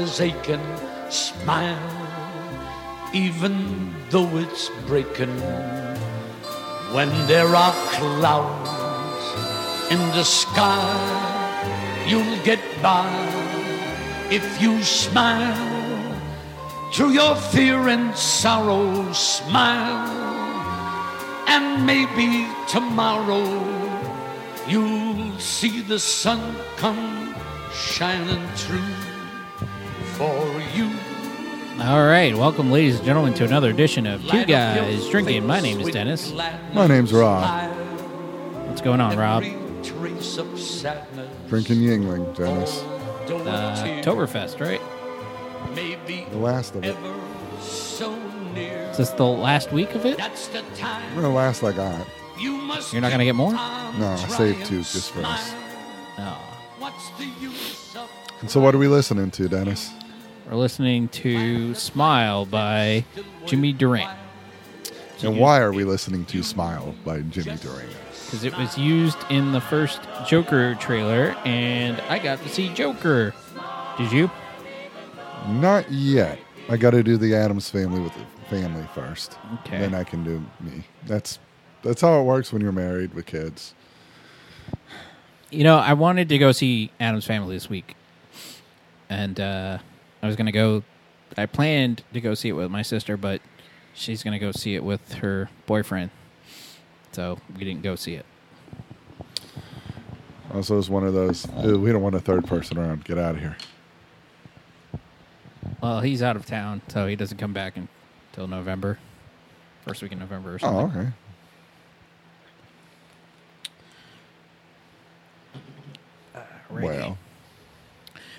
is aching, smile, even though it's breaking. When there are clouds in the sky, you'll get by if you smile. Through your fear and sorrow, smile, and maybe tomorrow you'll see the sun come shining through you. All right, welcome, ladies and gentlemen, to another edition of Two Light up your Guys Drinking. My name is Dennis. gladness, My name's Rob. What's going on, Rob? every trace of sadness, Drinking Yuengling, Dennis. though Uh, tear Oktoberfest, right? may The last of it. so near. Is this the last week of it? That's the time We're the last I got. you must You're not gonna get more? No, I saved two just for us. No. What's the use of And so, what are we listening to, Dennis? We're listening to Smile by Jimmy Durante And why are we listening to Smile by Jimmy Durante? because it was used in the first Joker trailer, and I got to see Joker. Did you? Not yet. I got to do the Addams family with the family first. Okay. Then I can do me. That's that's how it works when you're married with kids. You know, I wanted to go see Addams Family this week, and uh, I was going to go. I planned to go see it with my sister, but she's going to go see it with her boyfriend, so we didn't go see it. Also, it's one of those. Uh, we don't want a third person around. Get out of here. Well, he's out of town, so he doesn't come back until November, first week in November or oh, something. Oh, okay. Uh, Righty. Well,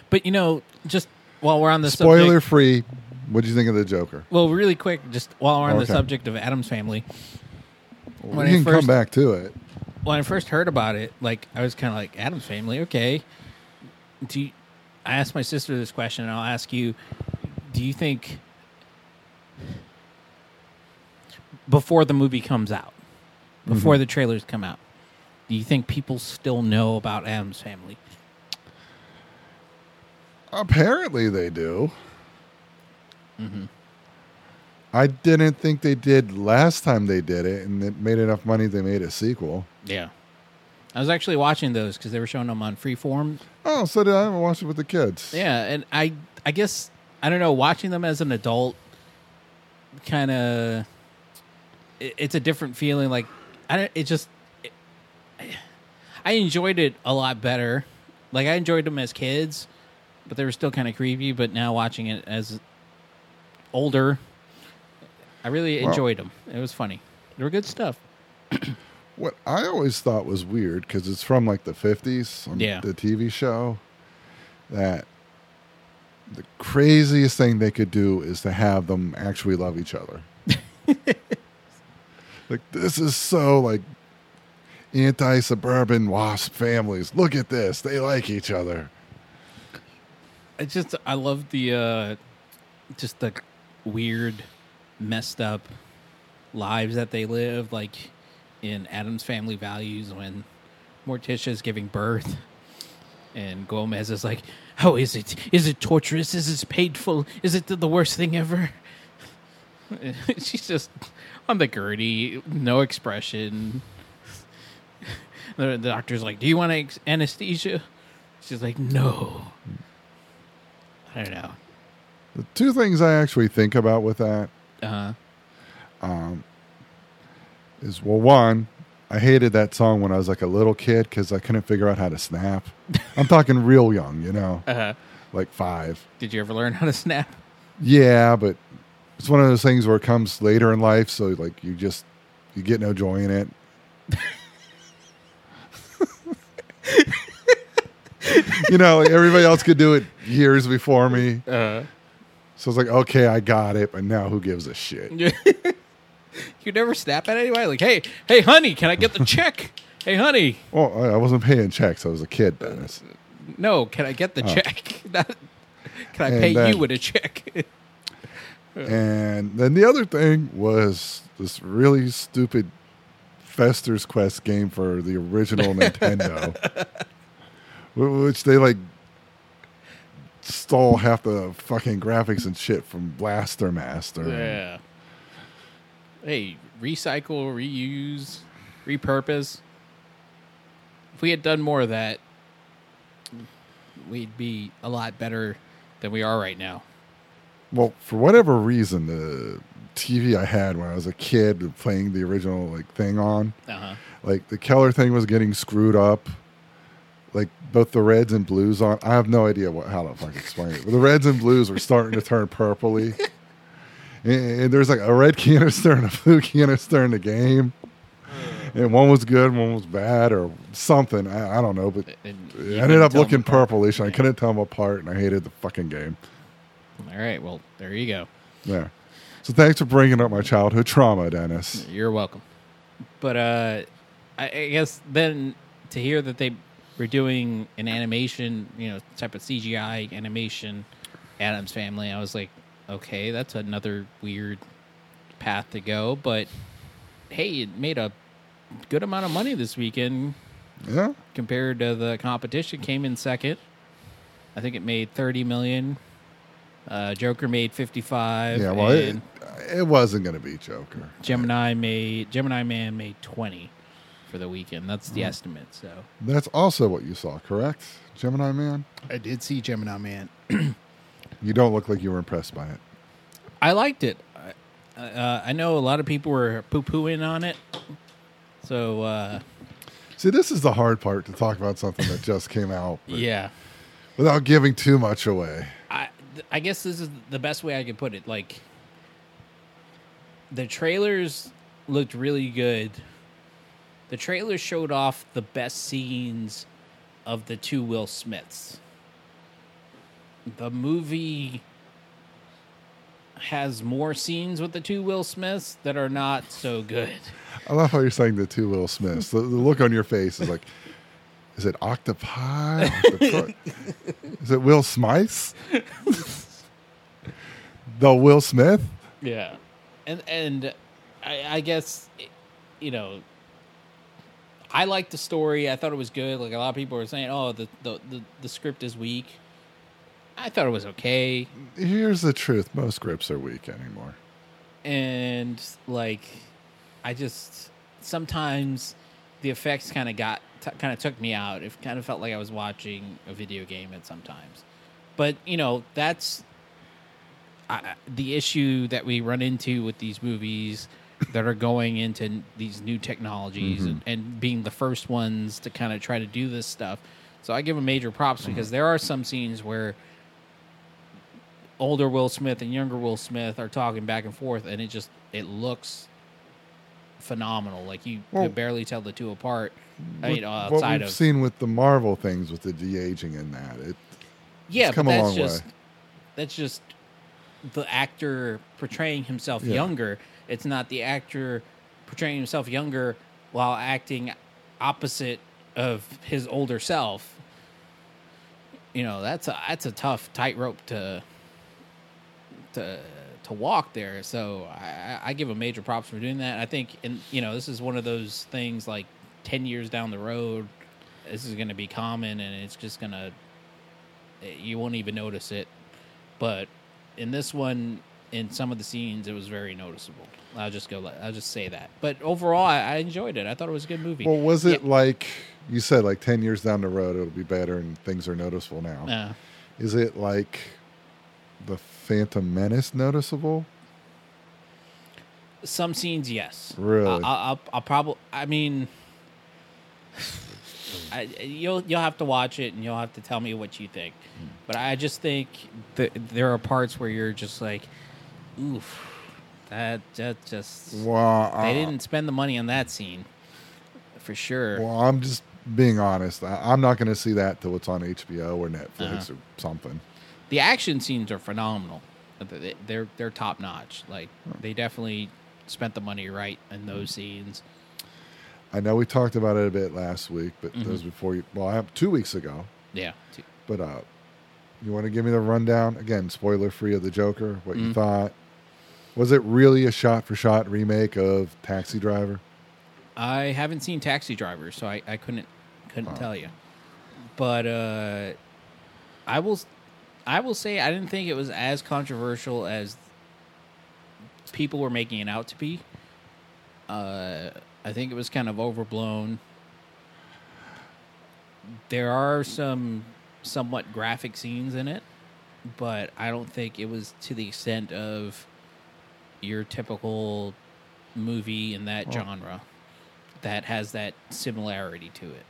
but you know, just while we're on the spoiler subject, free. What do you think of the Joker? well, really quick, just while we're on the Okay. subject of Addams Family, When we can first- come back to it. when I first heard about it, like I was kind of like Addams Family, okay. Do you, I asked my sister this question, and I'll ask you: Do you think before the movie comes out, before mm-hmm. the trailers come out, do you think people still know about Addams Family? Apparently, they do. Mm-hmm. I didn't think they did last time they did it, and it made enough money they made a sequel. Yeah, I was actually watching those because they were showing them on Freeform. Oh, so did I? I watched it with the kids. Yeah, and I I guess I don't know. Watching them as an adult, kind of, it, it's a different feeling. Like I don't. It just, it, I enjoyed it a lot better. Like I enjoyed them as kids, but they were still kind of creepy. But now watching it as older, I really Well- enjoyed them. It was funny. They were good stuff. What I always thought was weird because it's from like the fifties on Yeah. the TV show that the craziest thing they could do is to have them actually love each other. like this is so like anti-suburban wasp families. Look at this; they like each other. It's just I love the uh just the weird messed up lives that they live like in Addams family values when Morticia is giving birth and Gomez is like how is it is it torturous? Is it painful? Is it the worst thing ever? She's just on the Gertie no expression. The, doctor's like do you want anesthesia? She's like no I don't know. The two things I actually think about with that Uh, is well, one, I hated that song when I was like a little kid because I couldn't figure out how to snap. I'm talking real young, you know, uh, like five. did you ever learn how to snap? Yeah, but it's one of those things where it comes later in life, so like you just you get no joy in it. you know, everybody else could do it years before me. Uh, So it's like, okay, I got it, but now who gives a shit? you never snap at anybody? Like, hey, hey, honey, can I get the check? hey, honey, Well, I I wasn't paying checks. I was a kid, Dennis. no, can I get the check? Not- can I And pay then- you with a check? And then the other thing was this really stupid Fester's Quest game for the original Nintendo, which they like stole half the fucking graphics and shit from Blaster Master. Yeah. Hey, recycle, reuse, repurpose. If we had done more of that, we'd be a lot better than we are right now. Well, for whatever reason, the TV I had when I was a kid playing the original like thing on, Uh huh. like the Keller thing was getting screwed up. Like both the reds and blues on. I have no idea what how to fucking explain it. But the reds and blues were starting to turn purpley. And, and there's like a red canister and a blue canister in the game. And one was good, one was bad, or something. I, I don't know, but it ended up looking apart. purplish. And I couldn't tell them apart, and I hated the fucking game. All right. Well, there you go. Yeah. So thanks for bringing up my childhood trauma, Dennis. You're welcome. But uh, I, I guess then to hear that they were doing an animation, you know, type of CGI animation, Addams Family, I was like, okay, that's another weird path to go. But hey, it made a good amount of money this weekend Yeah. compared to the competition. Came in second. I think it made thirty million. Uh, Joker made fifty-five. Yeah. Well, it, it wasn't going to be Joker. Gemini made Gemini Man made twenty for the weekend. That's the estimate. So That's also what you saw, correct? Gemini Man? I did see Gemini Man. You don't look like you were impressed by it. I liked it. I, uh, I know a lot of people were poo pooing on it. So uh, See, this is the hard part to talk about something that just came out yeah, without giving too much away. I I guess this is the best way I could put it. Like the trailers looked really good. The trailer showed off the best scenes of the two Will Smiths. The movie has more scenes with the two Will Smiths that are not so good. I love how you're saying the two Will Smiths. The, the look on your face is like, is it octopi? Is it Will Smith? the Will Smith? Yeah, and and I, I guess you know I liked the story. I thought it was good. Like a lot of people were saying, "Oh, the the the, the script is weak." I thought it was okay, Here's the truth: most scripts are weak anymore. and like I just sometimes the effects kind of got t- kind of took me out. It kind of felt like I was watching a video game at sometimes. But you know that's the issue that we run into with these movies that are going into these new technologies and, and being the first ones to kind of try to do this stuff. So I give them major props because there are some scenes where older Will Smith and younger Will Smith are talking back and forth, and it just it looks phenomenal. Like you Well- could barely tell the two apart. I mean, uh, what outside we've of seen with the Marvel things with the de aging in that, it yeah, come but a long just way. that's just the actor portraying himself Yeah. younger. It's not the actor portraying himself younger while acting opposite of his older self. You know, that's a that's a tough tightrope to to to walk there. So I, I- give him major props for doing that. I think, and you know, this is one of those things like ten years down the road, this is going to be common, and it's just going to eh, you won't even notice it. But in this one, in some of the scenes, it was very noticeable. I'll just go. I'll just say that. But overall, I, I enjoyed it. I thought it was a good movie. Well, was it Yeah. like you said, like ten years down the road, it'll be better and things are noticeable now? Uh, Is it like the Phantom Menace noticeable? some scenes, yes. Really? I, I, I'll, I'll probably. I mean, I, you'll you'll have to watch it and you'll have to tell me what you think. But I just think that there are parts where you're just like, oof, that that just Well, they uh, didn't spend the money on that scene for sure. Well, I'm just being honest. I, I'm not going to see that till it's on HBO or Netflix Uh-huh. or something. the action scenes are phenomenal. They- They're they're top notch. Like they definitely spent the money right in those scenes. I know we talked about it a bit last week, but Mm-hmm. those before you. Well, I have two weeks ago. Yeah. T- But uh, you want to give me the rundown again? Spoiler free of the Joker. What Mm. you thought? Was it really a shot for shot remake of Taxi Driver? I haven't seen Taxi Driver, so I, I couldn't couldn't tell you. But uh, I will. I will say I didn't think it was as controversial as people were making it out to be. Uh, I think it was kind of overblown. There are some somewhat graphic scenes in it, but I don't think it was to the extent of your typical movie in that oh. genre that has that similarity to it.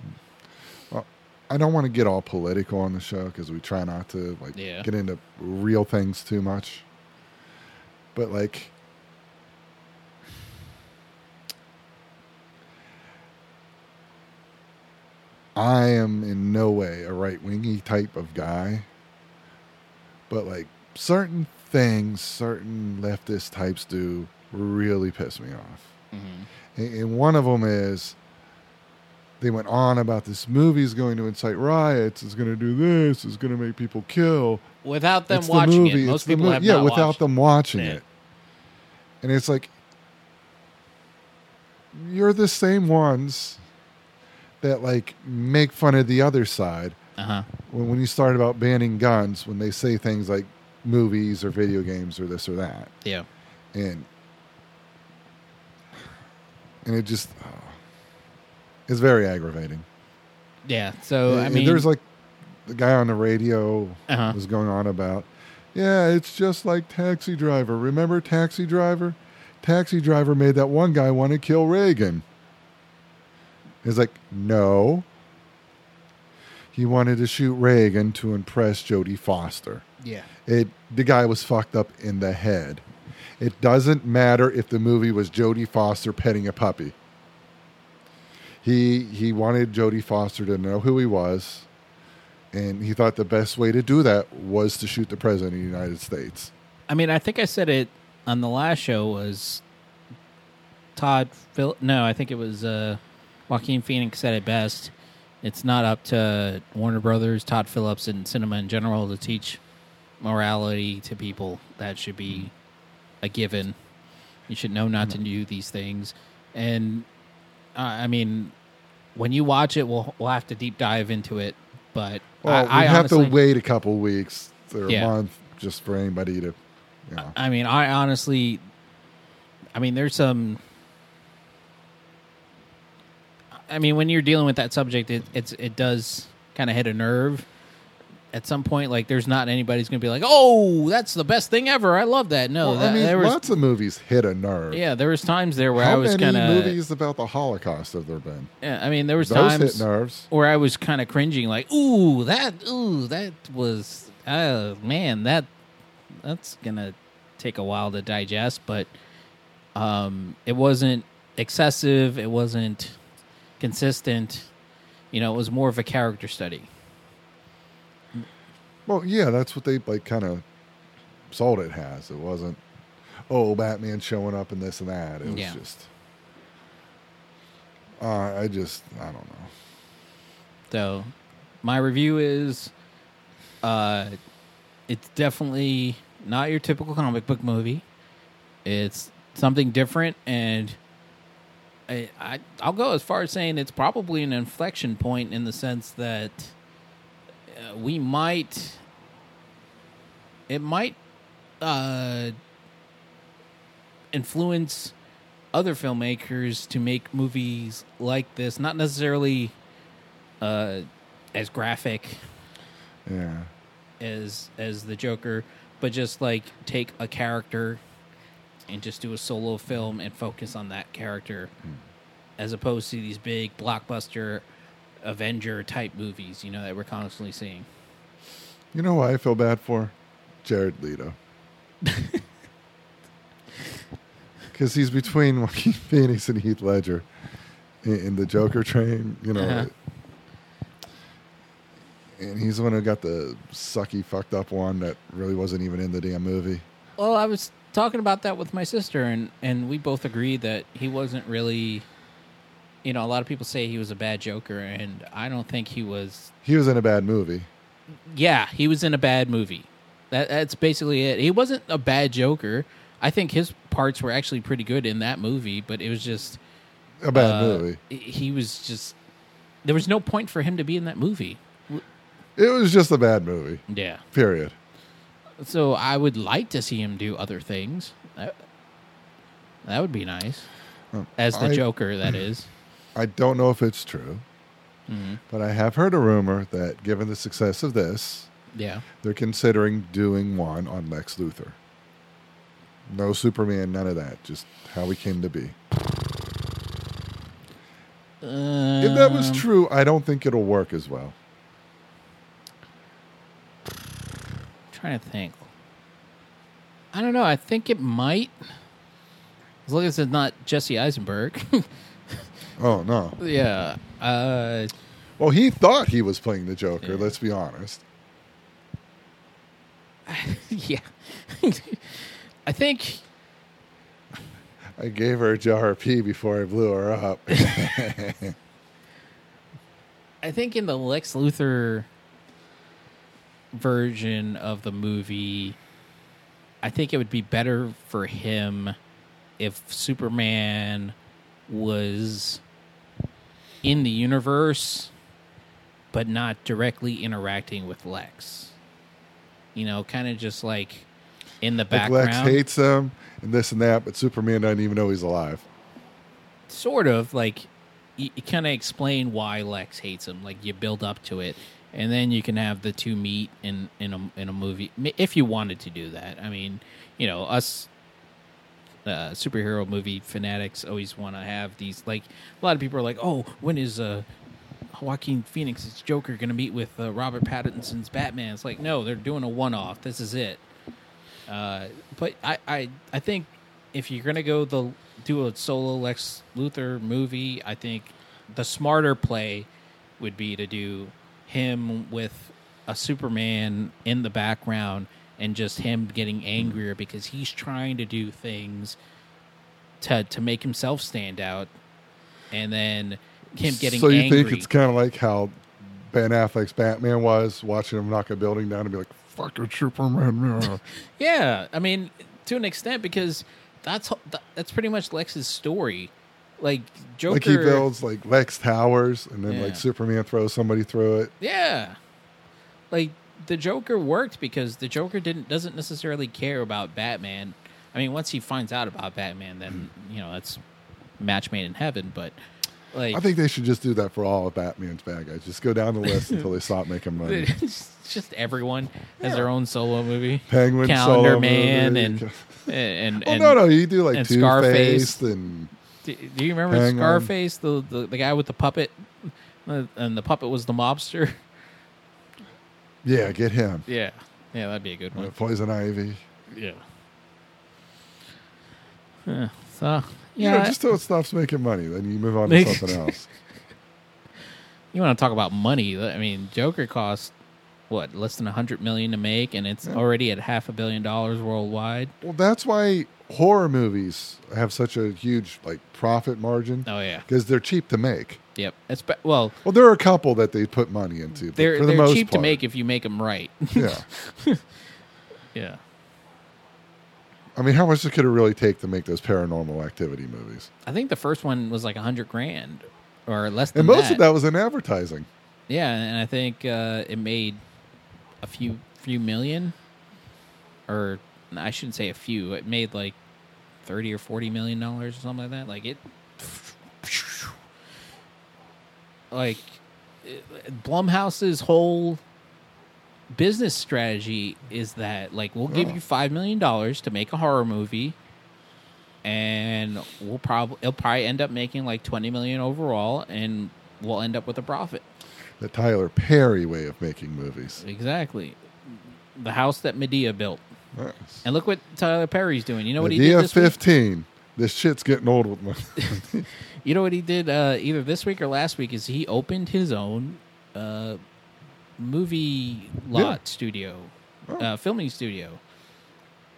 I don't want to get all political on the show because we try not to like Yeah. get into real things too much. But like, I am in no way a right wingy type of guy. But like certain things, certain leftist types do really piss me off. And and one of them is they went on about this movie is going to incite riots, is going to do this, is going to make people kill. Without them It's the watching movie, it, most it's the people mo- have yeah, without watched them watching it. it. And it's like you're the same ones that like make fun of the other side Uh huh. when when you start about banning guns when they say things like movies or video games or this or that Yeah. and and it just oh, it's very aggravating Yeah. So I mean, there's like the guy on the radio Uh-huh. was going on about, yeah, it's just like Taxi Driver. Remember Taxi Driver? Taxi Driver made that one guy want to kill Reagan. It's like, no. He wanted to shoot Reagan to impress Jodie Foster. yeah. It the guy was fucked up in the head. It doesn't matter if the movie was Jodie Foster petting a puppy. He he wanted Jodie Foster to know who he was, and he thought the best way to do that was to shoot the president of the United States. I mean, I think I said it on the last show was Todd Phil. No, I think it was uh, Joaquin Phoenix said it best. It's not up to Warner Brothers, Todd Phillips, and cinema in general to teach morality to people. That should be a given. You should know not to do these things. And uh, I mean, when you watch it, we'll we'll have to deep dive into it. But Well, I, we I have honestly, to wait a couple weeks or Yeah. a month just for anybody to, you know. I mean, I honestly, I mean, there's some. I mean, when you're dealing with that subject, it it's it does kind of hit a nerve. At some point, like there's not anybody's going to be like, "Oh, that's the best thing ever! I love that." No, Well, that, I mean, there was lots of movies hit a nerve. yeah, there was times there where How I was many kind of movies about the Holocaust have there been? Yeah, I mean, there was Those times hit nerves. where I was kind of cringing, like, "Ooh, that, ooh, that was, uh, man, that, that's gonna take a while to digest." But um, it wasn't excessive. It wasn't consistent. You know, it was more of a character study. Well, yeah, that's what they like kind of sold it as. It wasn't, oh, Batman showing up and this and that. It was Yeah. just, uh, I just, I don't know. So, my review is, uh, it's definitely not your typical comic book movie. It's something different, and I, I I'll go as far as saying it's probably an inflection point in the sense that uh, we might, it might, uh, influence other filmmakers to make movies like this, not necessarily uh, as graphic Yeah. as as the Joker, but just like take a character and just do a solo film and focus on that character, as opposed to these big blockbuster Avenger type movies, you know, that we're constantly seeing. You know who I feel bad for? Jared Leto. Because he's between Joaquin Phoenix and Heath Ledger in, in the Joker train, you know. Uh-huh. And he's the one who got the sucky, fucked up one that really wasn't even in the damn movie. Well, I was talking about that with my sister, and and we both agreed that he wasn't really. You know, a lot of people say he was a bad Joker, and I don't think he was He was in a bad movie. Yeah, he was in a bad movie. That that's basically it. He wasn't a bad Joker. I think his parts were actually pretty good in that movie, but it was just A bad uh, movie. He was just there was no point for him to be in that movie. It was just a bad movie. Yeah. Period. So I would like to see him do other things. That, that would be nice. As the I- Joker, that is. I don't know if it's true, Mm-hmm. but I have heard a rumor that given the success of this, Yeah. they're considering doing one on Lex Luthor. No Superman, none of that. Just how he came to be. If that was Um, true, I don't think it'll work as well. I'm trying to think. I don't know. I think it might. As long as it's not Jesse Eisenberg. Oh no. yeah. Uh, Well, he thought he was playing the Joker. Yeah. Let's be honest. yeah. I think. I gave her a jar of pee before I blew her up. I think in the Lex Luthor version of the movie, I think it would be better for him if Superman was in the universe but not directly interacting with Lex. You know, kind of just like in the like. Lex hates him and this and that, but Superman doesn't even know he's alive. sort of like you, you kind of explain why Lex hates him. Like you build up to it, and then you can have the two meet in in a in a movie if you wanted to do that. I mean, you know, us uh, superhero movie fanatics always want to have these. Like a lot of people are like, oh, when is uh Joaquin Phoenix's Joker going to meet with uh, Robert Pattinson's Batman? It's like, no, they're doing a one off. This is it. Uh, but I, I, I think if you're gonna go the do a solo Lex Luthor movie, I think the smarter play would be to do him with a Superman in the background and just him getting angrier because he's trying to do things to to make himself stand out, and then him getting so you angry. think it's kind of like how Ben Affleck's Batman was, watching him knock a building down and be like, "Fucking Superman!" yeah." I mean, to an extent, because that's that's pretty much Lex's story. Like Joker, like he builds like Lex Towers, and then Yeah. like Superman throws somebody through it. yeah, like the Joker worked because the Joker didn't doesn't necessarily care about Batman. I mean, once he finds out about Batman, then you know that's match made in heaven. But like, I think they should just do that for all of Batman's bad guys. Just go down the list until they stop making money. it's just everyone has their own solo movie. Penguin, Calendar solo Man, movie. and and, oh and no, no, you do like Two Scarface. Face and Do, do you remember on. Scarface, the, the the guy with the puppet, and the puppet was the mobster? yeah, get him. Yeah, yeah, that'd be a good one. Poison Ivy. Yeah. Yeah. So yeah, know, just till it stops making money, then you move on to something else. you want to talk about money? I mean, Joker cost what less than a hundred million to make, and it's already at half a billion dollars worldwide. Well, that's why horror movies have such a huge like profit margin Oh yeah, because they're cheap to make. yep. It's be- well, Well, there are a couple that they put money into. But they're the they're cheap to make if you make them right. Yeah, yeah. I mean, how much could it really take to make those paranormal activity movies? I think the first one was like a hundred grand or less than And most that. of that was in advertising. Yeah, and I think uh, it made a few few million, or I shouldn't say a few. It made like thirty or forty million dollars or something like that. Like it, like it- Blumhouse's whole business strategy is that like we'll give Oh. you five million dollars to make a horror movie. And we'll probably it'll probably end up making like twenty million overall, and we'll end up with a profit. The Tyler Perry way of making movies. Exactly. The house that Madea built. Nice. And look what Tyler Perry's doing. You know what he did this week? 15. This shit's getting old with my. You know what he did uh, either this week or last week is he opened his own uh, movie lot Yeah. studio, Oh. uh, filming studio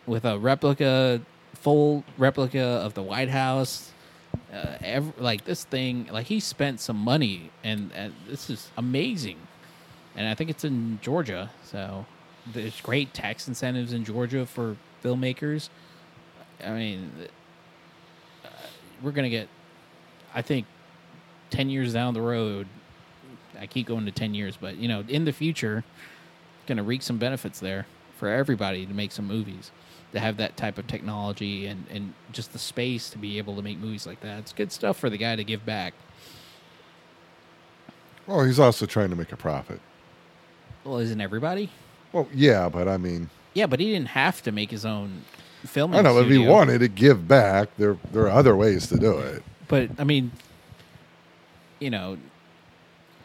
with a replica, full replica of the White House. Uh, ev like this thing, like he spent some money, and, and this is amazing. And I think it's in Georgia, so there's great tax incentives in Georgia for filmmakers. I mean, uh, we're gonna get I think ten years down the road, I keep going to ten years, but you know, in the future, going to reap some benefits there for everybody to make some movies, to have that type of technology and and just the space to be able to make movies like that. It's good stuff for the guy to give back. Well, he's also trying to make a profit. Well, isn't everybody? Well, yeah, but I mean, Yeah, but he didn't have to make his own film. I know if he wanted to give back, there there are other ways to do it. but I mean, you know,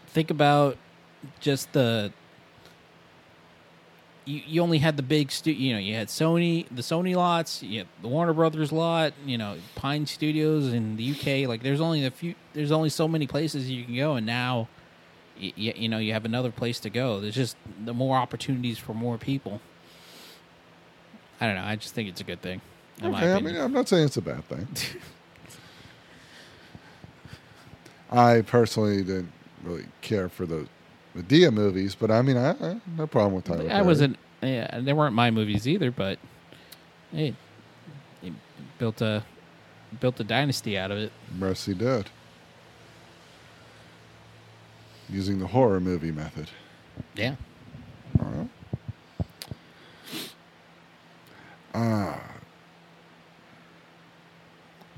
think about just the. You, you only had the big stu- you know you had Sony the Sony lots you had the Warner Brothers lot you know Pine Studios in the UK like there's only a few there's only so many places you can go and now you, you know you have another place to go there's just the more opportunities for more people I don't know I just think it's a good thing Okay, I mean, I'm not saying it's a bad thing. I personally didn't really care for the Madea movies, but I mean, I, I no problem with Tyler. I Perry. wasn't. Yeah, they weren't my movies either. But hey, he built a built a dynasty out of it. Mercy did using the horror movie method. Yeah. Alright. Ah,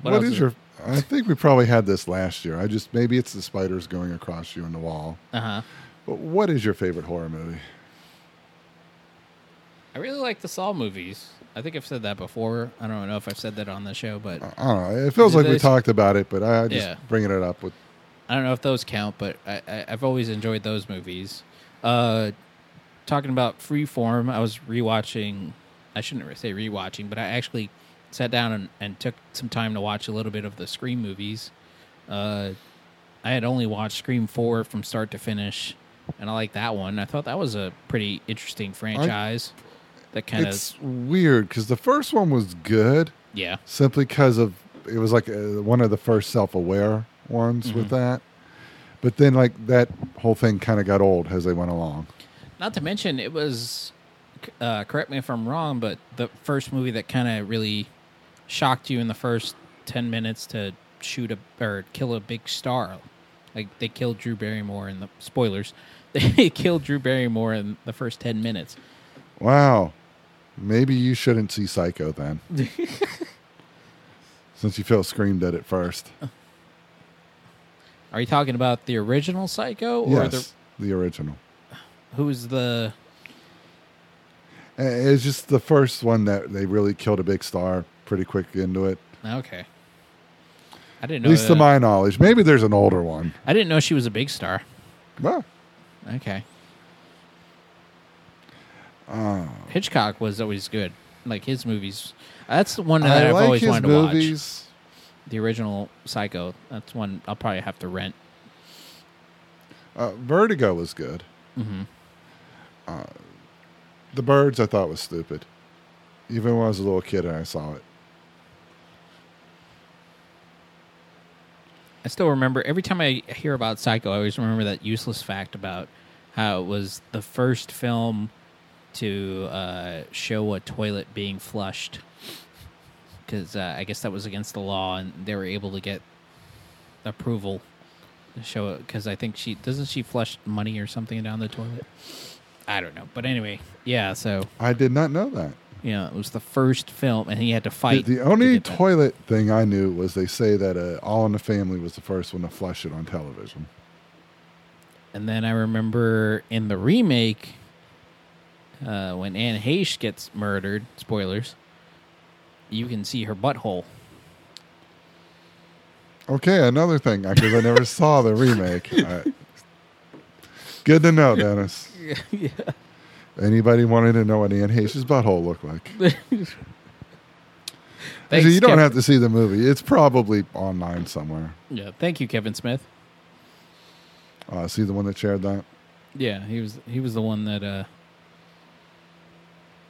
What what is- your? I think we probably had this last year. I just maybe it's the spiders going across you in the wall. Uh huh. But what is your favorite horror movie? I really like the Saw movies. I think I've said that before. I don't know if I've said that on the show, but I don't know. It feels like we talked about it, but I just Yeah. bringing it up with. I don't know if those count. But I, I, I've always enjoyed those movies. Uh, talking about Freeform, I was rewatching. I shouldn't say rewatching, but I actually sat down and, and took some time to watch a little bit of the Scream movies. Uh, I had only watched Scream four from start to finish, and I like that one. I thought that was a pretty interesting franchise. that kind of It's weird because the first one was good yeah, simply because of it was like uh one of the first self-aware ones with Mm-hmm. that. But then, like that whole thing kind of got old as they went along. Not to mention, it was. Uh, correct me if I'm wrong, but the first movie that kind of really shocked you in the first ten minutes to shoot a or kill a big star, like they killed Drew Barrymore in the spoilers. They killed Drew Barrymore in the first ten minutes. Wow, maybe you shouldn't see Psycho then, since you feel screamed at it first. Are you talking about the original Psycho or yes, the original. who's the? It's just the first one that they really killed a big star pretty quick into it. Okay, I didn't know. At least to that- my knowledge. Maybe there's an older one. I didn't know she was a big star. Well, Okay. uh, Hitchcock was always good. Like his movies. That's the one that I I've like always his wanted to watch. movies. The original Psycho. That's one I'll probably have to rent. Uh, Vertigo was good. hmm The Birds I thought was stupid, even when I was a little kid and I saw it. I still remember every time I hear about Psycho, I always remember that useless fact about how it was the first film to uh, show a toilet being flushed. Because uh, I guess that was against the law, and they were able to get approval to show it. Because I think she doesn't she flush money or something down the toilet. I don't know, but anyway, yeah. So I did not know that. Yeah, it was the first film, and he had to fight. the to only that. toilet thing I knew was they say that uh, All in the Family was the first one to flush it on television. And then I remember in the remake, uh, when Anne Heche gets murdered, spoilers, you can see her butthole. Okay, another thing because I never saw the remake. Right. Good to know, Dennis. yeah. Anybody wanted to know what Anne Heche's butthole looked like? Thanks, you don't Kev- have to see the movie. It's probably online somewhere. Yeah, thank you, Kevin Smith. Uh, see the one that shared that? Yeah, he was he was the one that uh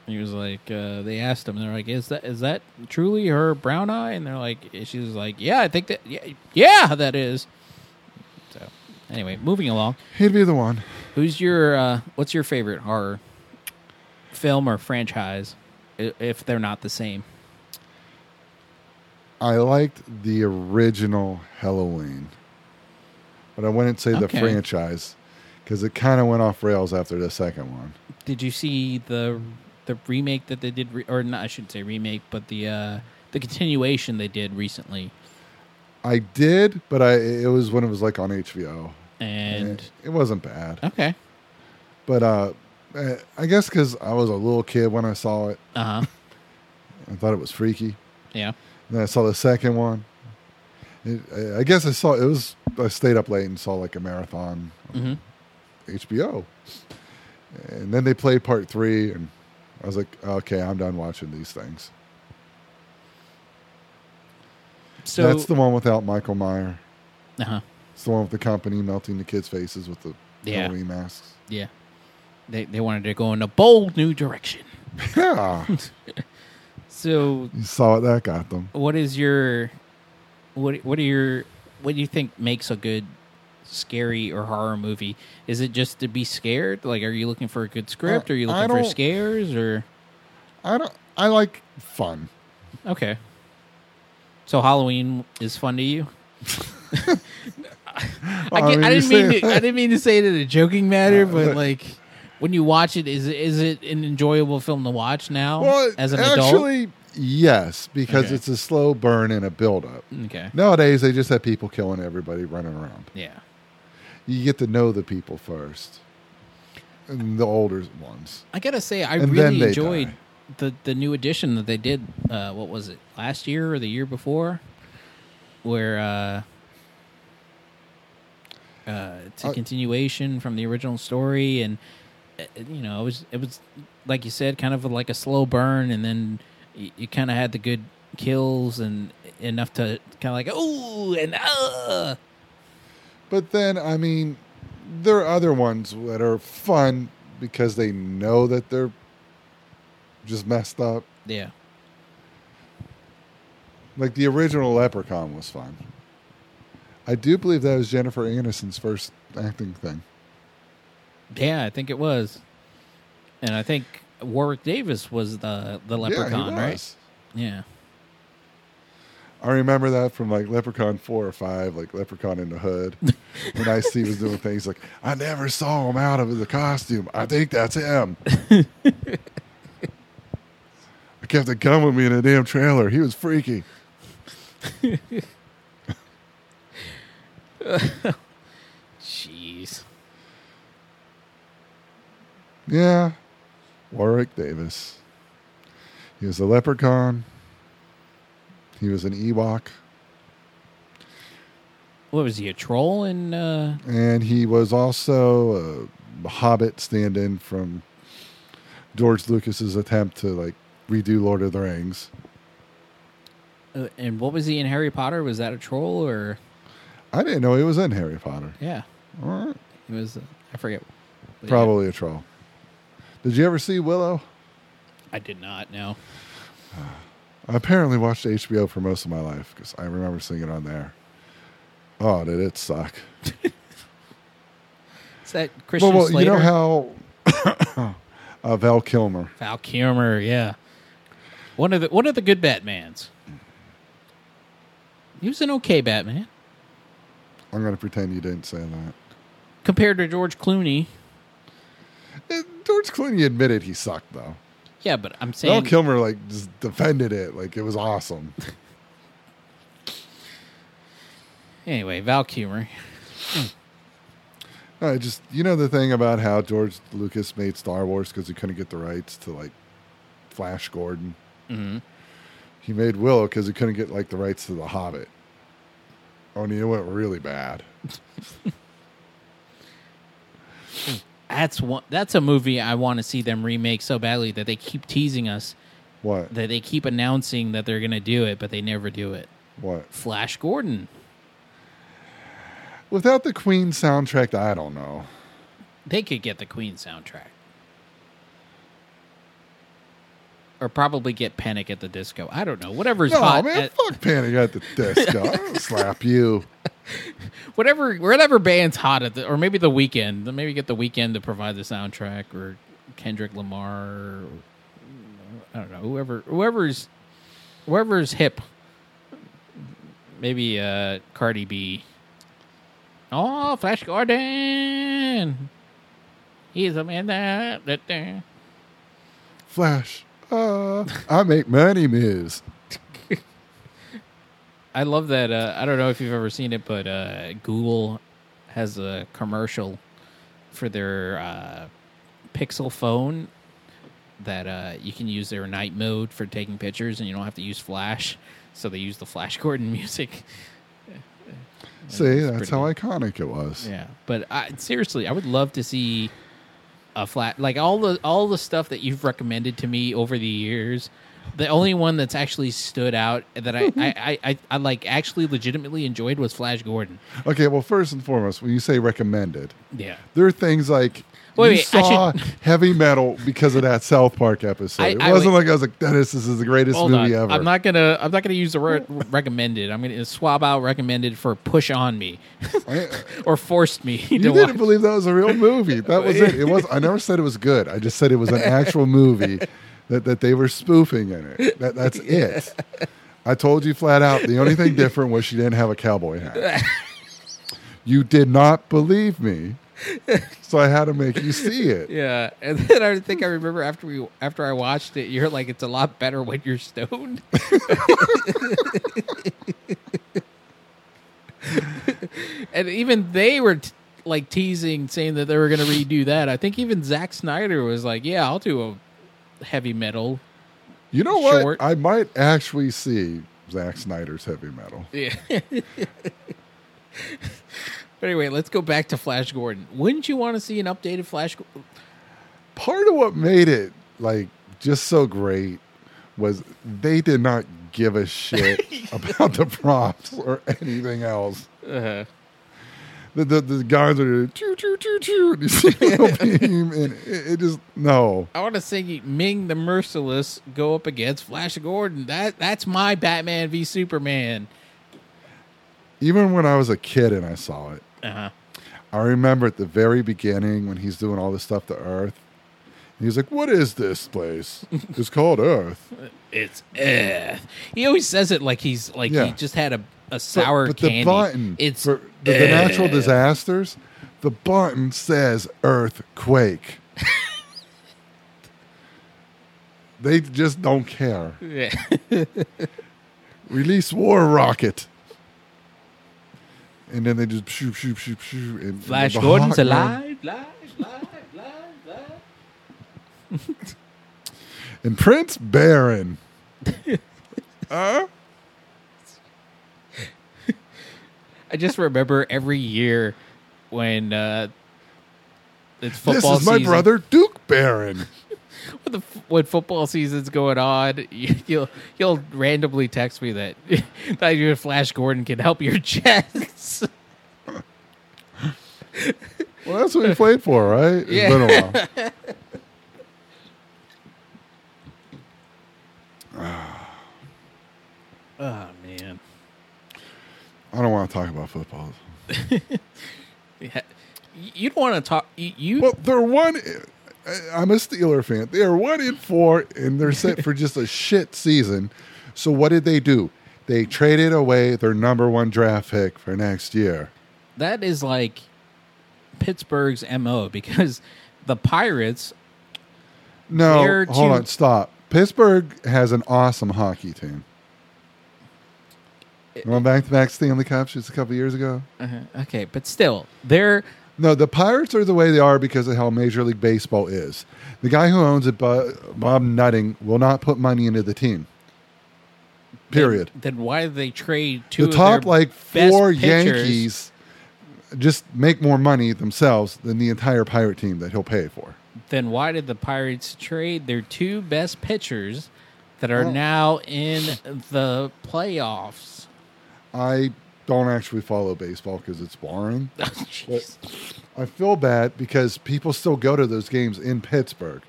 he was like uh they asked him they're like is that is that truly her brown eye and they're like she was like yeah I think that yeah yeah that is so anyway moving along He'd be the one. Who's your uh what's your favorite horror film or franchise if they're not the same? I liked the original Halloween, but I wouldn't say the Okay. franchise because it kind of went off rails after the second one. Did you see the the remake that they did, re- or not? I shouldn't say remake, but the uh, the continuation they did recently. I did, but I it was when it was like on HBO, And it, it wasn't bad. okay, But uh, I guess because I was a little kid when I saw it, uh huh, I thought it was freaky. yeah, And then I saw the second one. It, I- I guess I saw it was. I stayed up late and saw like a marathon hmm HBO, and then they played part three, and I was like, okay, I'm done watching these things. So That's the one without Michael Meyer. uh huh, It's the one with the company melting the kids' faces with the Yeah. Halloween masks. yeah. They they wanted to go in a bold new direction. Yeah, So you saw what that got them. what is your what what are your what do you think makes a good scary or horror movie is it just to be scared like are you looking for a good script Uh, are you looking for scares or I don't. I like fun. okay so halloween is fun to you I, Well, get- mean, I didn't mean to, I didn't mean to say it in a joking manner, Uh, but- like when you watch it, is it is it an enjoyable film to watch now Well, as an adult? actually, yes, because Okay. it's a slow burn and a build up. Okay, Nowadays, they just have people killing everybody running around. yeah, You get to know the people first, and the older ones. I gotta say, I And really enjoyed die. the the new edition that they did. Uh, what was it last year or the year before? Where uh, uh, it's a Uh, continuation from the original story, and you know, it was it was like you said, kind of like a slow burn, and then you, you kind of had the good kills and enough to kind of like oh and uh But then, I mean, there are other ones that are fun because they know that they're just messed up. yeah Like the original Leprechaun was fun. I do believe that was Jennifer Aniston's first acting thing. Yeah I think it was, and I think Warwick Davis was the the leprechaun, yeah, right? Yeah. I remember that from like Leprechaun four or five, like Leprechaun in the Hood. when I see was doing things like, I never saw him out of the costume. I think that's him. I kept it coming with me in a damn trailer. He was freaky. Jeez. Yeah. Warwick Davis. He was a leprechaun. He was an Ewok. What was he, a troll in uh And he was also a hobbit stand in from George Lucas's attempt to like redo Lord of the Rings. uh, and what was he in Harry Potter? Was that a troll or I didn't know he was in Harry Potter. yeah, All right. he was uh, I forget. But yeah, Probably a troll. Did you ever see Willow? I did not No. I apparently watched HBO for most of my life because I remember seeing it on there. Oh, did it suck? Is that Christian Well, well you know how uh, Val Kilmer. Val Kilmer, yeah. One of the one of the good Batmans. He was an okay Batman I'm going to pretend you didn't say that. compared to George Clooney. George Clooney admitted he sucked though. Yeah, but I'm saying Val Kilmer like just defended it like it was awesome. anyway. Val Kilmer. I just you know the thing about how George Lucas made Star Wars because he couldn't get the rights to like Flash Gordon. hmm He made Willow because he couldn't get like the rights to The Hobbit. Oh, and it went really bad. That's one. That's a movie I want to see them remake so badly that they keep teasing us What? that they keep announcing that they're going to do it, but they never do it. What? Flash Gordon. Without the Queen soundtrack, I don't know. They could get the Queen soundtrack. Or probably get Panic at the Disco. I don't know. Whatever's No, hot. man, at- fuck Panic at the Disco. I'll slap you. whatever whatever band's hot at the or maybe the Weeknd. Maybe get the Weeknd to provide the soundtrack or Kendrick Lamar or, I don't know, whoever whoever's whoever's hip. Maybe uh Cardi B. Oh, Flash Gordon. He's a man that, that, that. Flash. Uh, I make money moves. I love that. Uh, I don't know if you've ever seen it, but uh, Google has a commercial for their uh, Pixel phone that uh, you can use their night mode for taking pictures, and you don't have to use Flash. So they use the Flash Gordon music. See, that's how good. iconic it was. Yeah, but I, seriously, I would love to see a flat like all the all the stuff that you've recommended to me over the years. The only one that's actually stood out that I I, I, I, I like actually legitimately enjoyed was Flash Gordon. Okay, well, first and foremost, when you say recommended, Yeah, there are things like Wait, you wait, I saw should- heavy metal because of that South Park episode. I- it I- wasn't like I was like, Dennis, this is the greatest movie on. ever. I'm not gonna I'm not gonna use the word recommended. I'm gonna swab out recommended for push on me uh, or forced me to you didn't watch. believe that was a real movie. That was it. It was. I never said it was good. I just said it was an actual movie that, that they were spoofing in it. That, that's it. I told you flat out. The only thing different was she didn't have a cowboy hat. You did not believe me, so I had to make you see it. Yeah, and then I think I remember after we after I watched it, you're like, it's a lot better when you're stoned. and even they were t- like teasing, saying that they were going to redo that. I think even Zack Snyder was like, "Yeah, I'll do a heavy metal." You know what? I might actually see Zack Snyder's heavy metal. Yeah. But anyway, let's go back to Flash Gordon. Wouldn't you want to see an updated Flash? Go- Part of what made it like just so great was they did not give a shit about the props or anything else. Uh, The, the, the guys are choo choo choo choo. You see little beam, and it, it just no. I want to see Ming the Merciless go up against Flash Gordon. That that's my Batman v Superman. Even when I was a kid and I saw it, Uh huh. I remember at the very beginning when he's doing all this stuff to Earth. and He's like, "What is this place? It's called Earth." It's Earth. He always says it like he's like he just had a, a sour but, but candy. the button it's for the, the natural disasters. The button says earthquake. they just don't care. Yeah. Release war rocket. And then they just shoot, shoot, shoot, shoot. And Flash the Gordon's alive, live, live, live, live. And Prince Barin. huh? I just remember every year when uh, it's football. This is my season. brother Duke Baron. when, the, f- when football season's going on, you, you'll you'll randomly text me that that your Flash Gordon can help your chest. Well, that's what he played for, right? It's Yeah. been a while. oh man, I don't want to talk about football. Yeah. you don't want to talk. You, you Well, they're one. I'm a Steeler fan. They are one in four, and they're set for just a shit season. So what did they do? They traded away their number one draft pick for next year. that is like Pittsburgh's mo because the Pirates. No, hold too- on, stop. Pittsburgh has an awesome hockey team. Going back to back Stanley Cups just a couple years ago. uh Okay, but still, they're No, the Pirates are the way they are because of how Major League Baseball is. The guy who owns it, Bob Nutting, will not put money into the team. Period. Then, then why did they trade two the of top like four? Yankees just make more money themselves than the entire Pirate team that he'll pay for. Then why did the Pirates trade their two best pitchers that are Oh. now in the playoffs? I don't actually follow baseball because it's boring. Oh. I feel bad because people still go to those games in Pittsburgh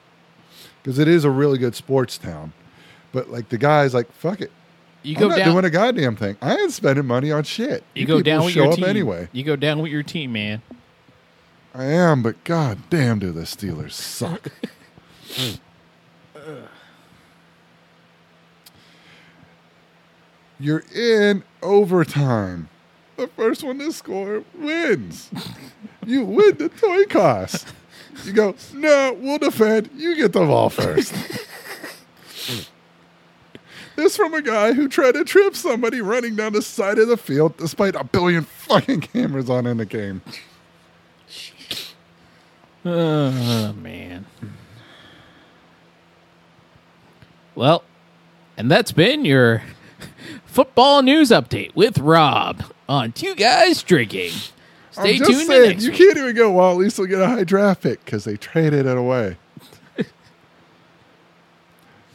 because it is a really good sports town. But like the guys, like fuck it, You I'm go not down. doing a goddamn thing. I ain't spending money on shit. you go down with show your up team anyway. You go down with your team, man. I am, but god damn, do the Steelers suck. You're in overtime. The first one to score wins. you win the toy cost. You go, no, we'll defend. You get the ball first. This from a guy who tried to trip somebody running down the side of the field despite a billion fucking cameras on in the game. Oh man. Well, and that's been your football news update with Rob on Two Guys Drinking. Stay I'm just tuned saying, you week. can't even go, well, at least we'll get a high draft pick because they traded it away.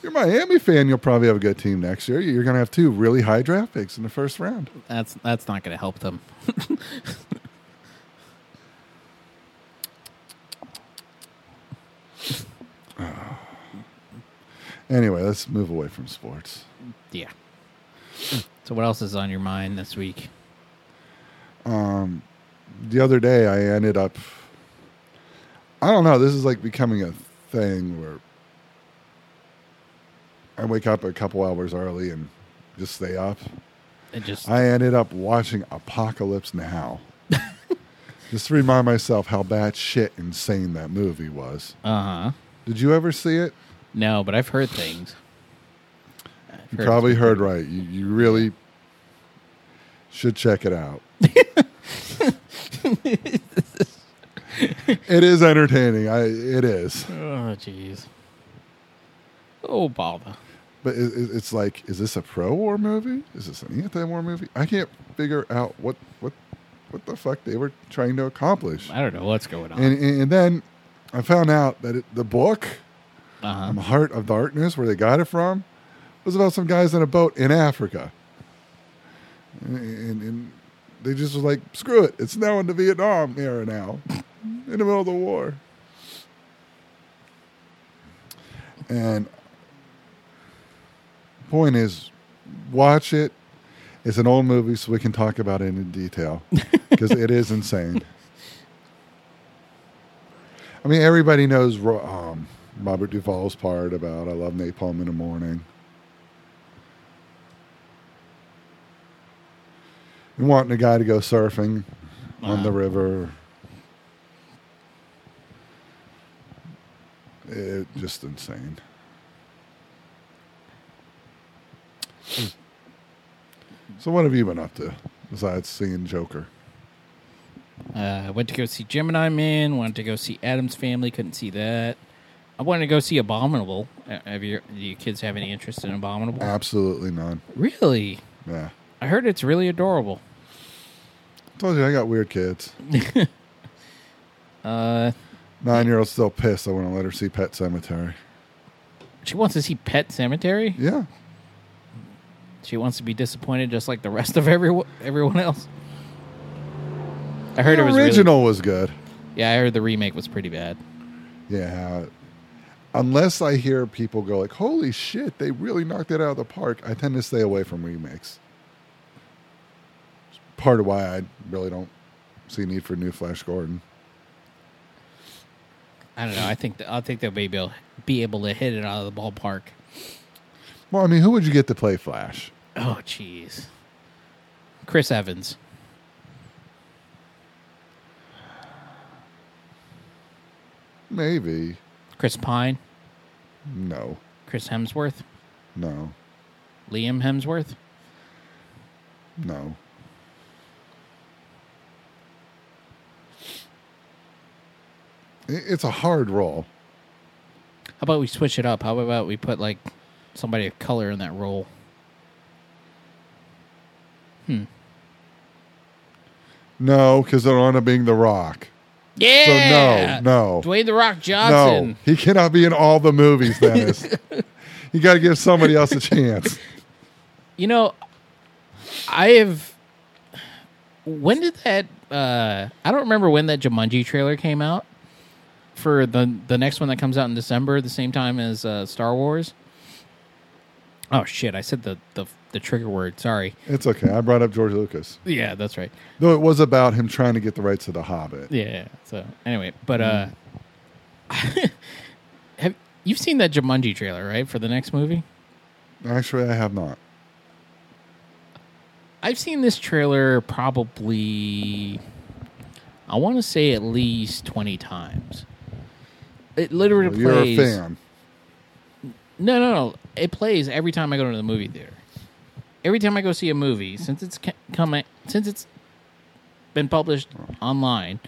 You're a Miami fan, you'll probably have a good team next year. You're going to have two really high draft picks in the first round. That's that's not going to help them. Anyway, let's move away from sports. Yeah. So what else is on your mind this week? The other day I ended up I don't know, this is like becoming a thing where I wake up a couple hours early and just stay up. It just I ended up watching Apocalypse Now. just to remind myself how bad shit insane that movie was. uh huh. Did you ever see it? No, but I've heard things. I've You heard probably heard right. You, you really should check it out. it is entertaining. I it is. Oh jeez. Oh bother. But it, it- it's like, is this a pro war movie? Is this an anti war movie? I can't figure out what what what the fuck they were trying to accomplish. I don't know what's going on. And and then I found out that it, the book, Uh huh. um, Heart of Darkness, where they got it from, was about some guys in a boat in Africa. And, and, and they just was like, screw it, it's now in the Vietnam era now, in the middle of the war. And the point is, watch it. It's an old movie, so we can talk about it in detail because it is insane. I mean, everybody knows um, Robert Duvall's part about "I love napalm in the morning." Wanting a guy to go surfing on the river. It just insane. So, what have you been up to besides seeing Joker? Uh, went to go see Gemini Man. Wanted to go see Addams Family. Couldn't see that. I wanted to go see Abominable. Uh, Have your do you kids have any interest in Abominable? Absolutely none. really? Yeah. I heard it's really adorable. I told you I got weird kids. Uh, Nine year old's still pissed. I want to let her see Pet Sematary. she wants to see Pet Sematary. Yeah. She wants to be disappointed, just like the rest of everyone everyone else. I heard the it was really- original was good. yeah, I heard the remake was pretty bad. Yeah. Unless I hear people go like, "Holy shit, they really knocked it out of the park," I tend to stay away from remakes. Part of why I really don't see need for a new Flash Gordon. I don't know. I think th- I think they'll be able be able to hit it out of the ballpark. Well, I mean, who would you get to play Flash? Oh, jeez. Chris Evans. Maybe. Chris Pine. No. Chris Hemsworth. No. Liam Hemsworth. No. It's a hard role. How about we switch it up? How about we put like somebody of color in that role? Hmm. No, because they're on to being The Rock. Yeah. no, no. Dwayne the Rock Johnson. No, he cannot be in all the movies, Dennis. you got to give somebody else a chance. You know, I have. When did that? Uh, I don't remember when that Jumanji trailer came out. For the the next one that comes out in December, the same time as uh, Star Wars. Oh shit! I said the the the trigger word. Sorry. It's okay. I brought up George Lucas. Yeah, that's right. Though it was about him trying to get the rights to The Hobbit. Yeah. So anyway, but uh, have you've seen that Jumanji trailer right for the next movie? Actually, I have not. I've seen this trailer probably, I want to say at least 20 times. It literally Well, you're plays. a fan. No, no, no. it plays every time I go to the movie theater. Every time I go see a movie, since it's ca- coming, since it's been published online,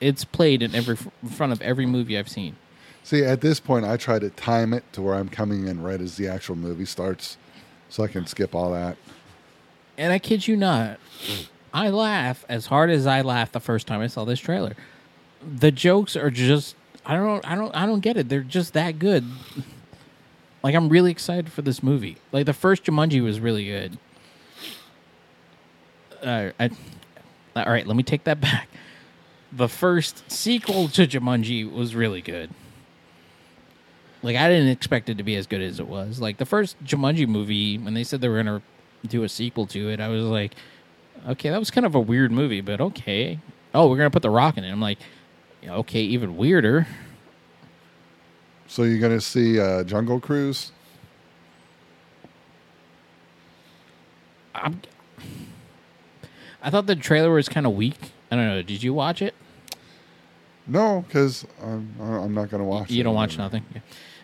it's played in every in front of every movie I've seen. See, at this point, I try to time it to where I'm coming in right as the actual movie starts, so I can skip all that. And I kid you not, I laugh as hard as I laughed the first time I saw this trailer. The jokes are just I don't I don't I don't get it. They're just that good. Like I'm really excited for this movie. Like the first Jumanji was really good. Uh, I, all right, let me take that back. The first sequel to Jumanji was really good. Like I didn't expect it to be as good as it was. Like the first Jumanji movie, when they said they were gonna do a sequel to it, I was like, okay, that was kind of a weird movie, but okay. Oh, we're gonna put The Rock in it. I'm like, okay, even weirder. So you're gonna see uh, Jungle Cruise? I'm, I thought the trailer was kind of weak. I don't know. Did you watch it? No, because I'm I'm not gonna watch. You don't watch nothing. Yeah.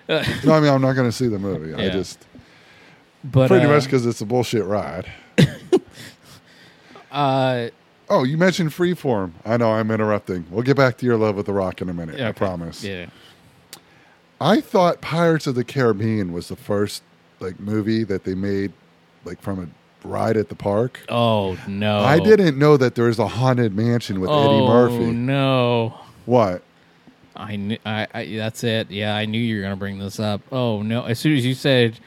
No, I mean I'm not gonna see the movie. I just But pretty uh, much because it's a bullshit ride. uh, Oh, you mentioned Freeform. I know I'm interrupting. We'll get back to your love with the Rock in a minute. yeah, I okay. promise. Yeah. I thought Pirates of the Caribbean was the first like movie that they made like from a ride at the park. Oh no. I didn't know that there was a haunted mansion with oh, Eddie Murphy. Oh no. What? I knew. I, I. That's it. Yeah, I knew you were gonna bring this up. Oh no! As soon as you said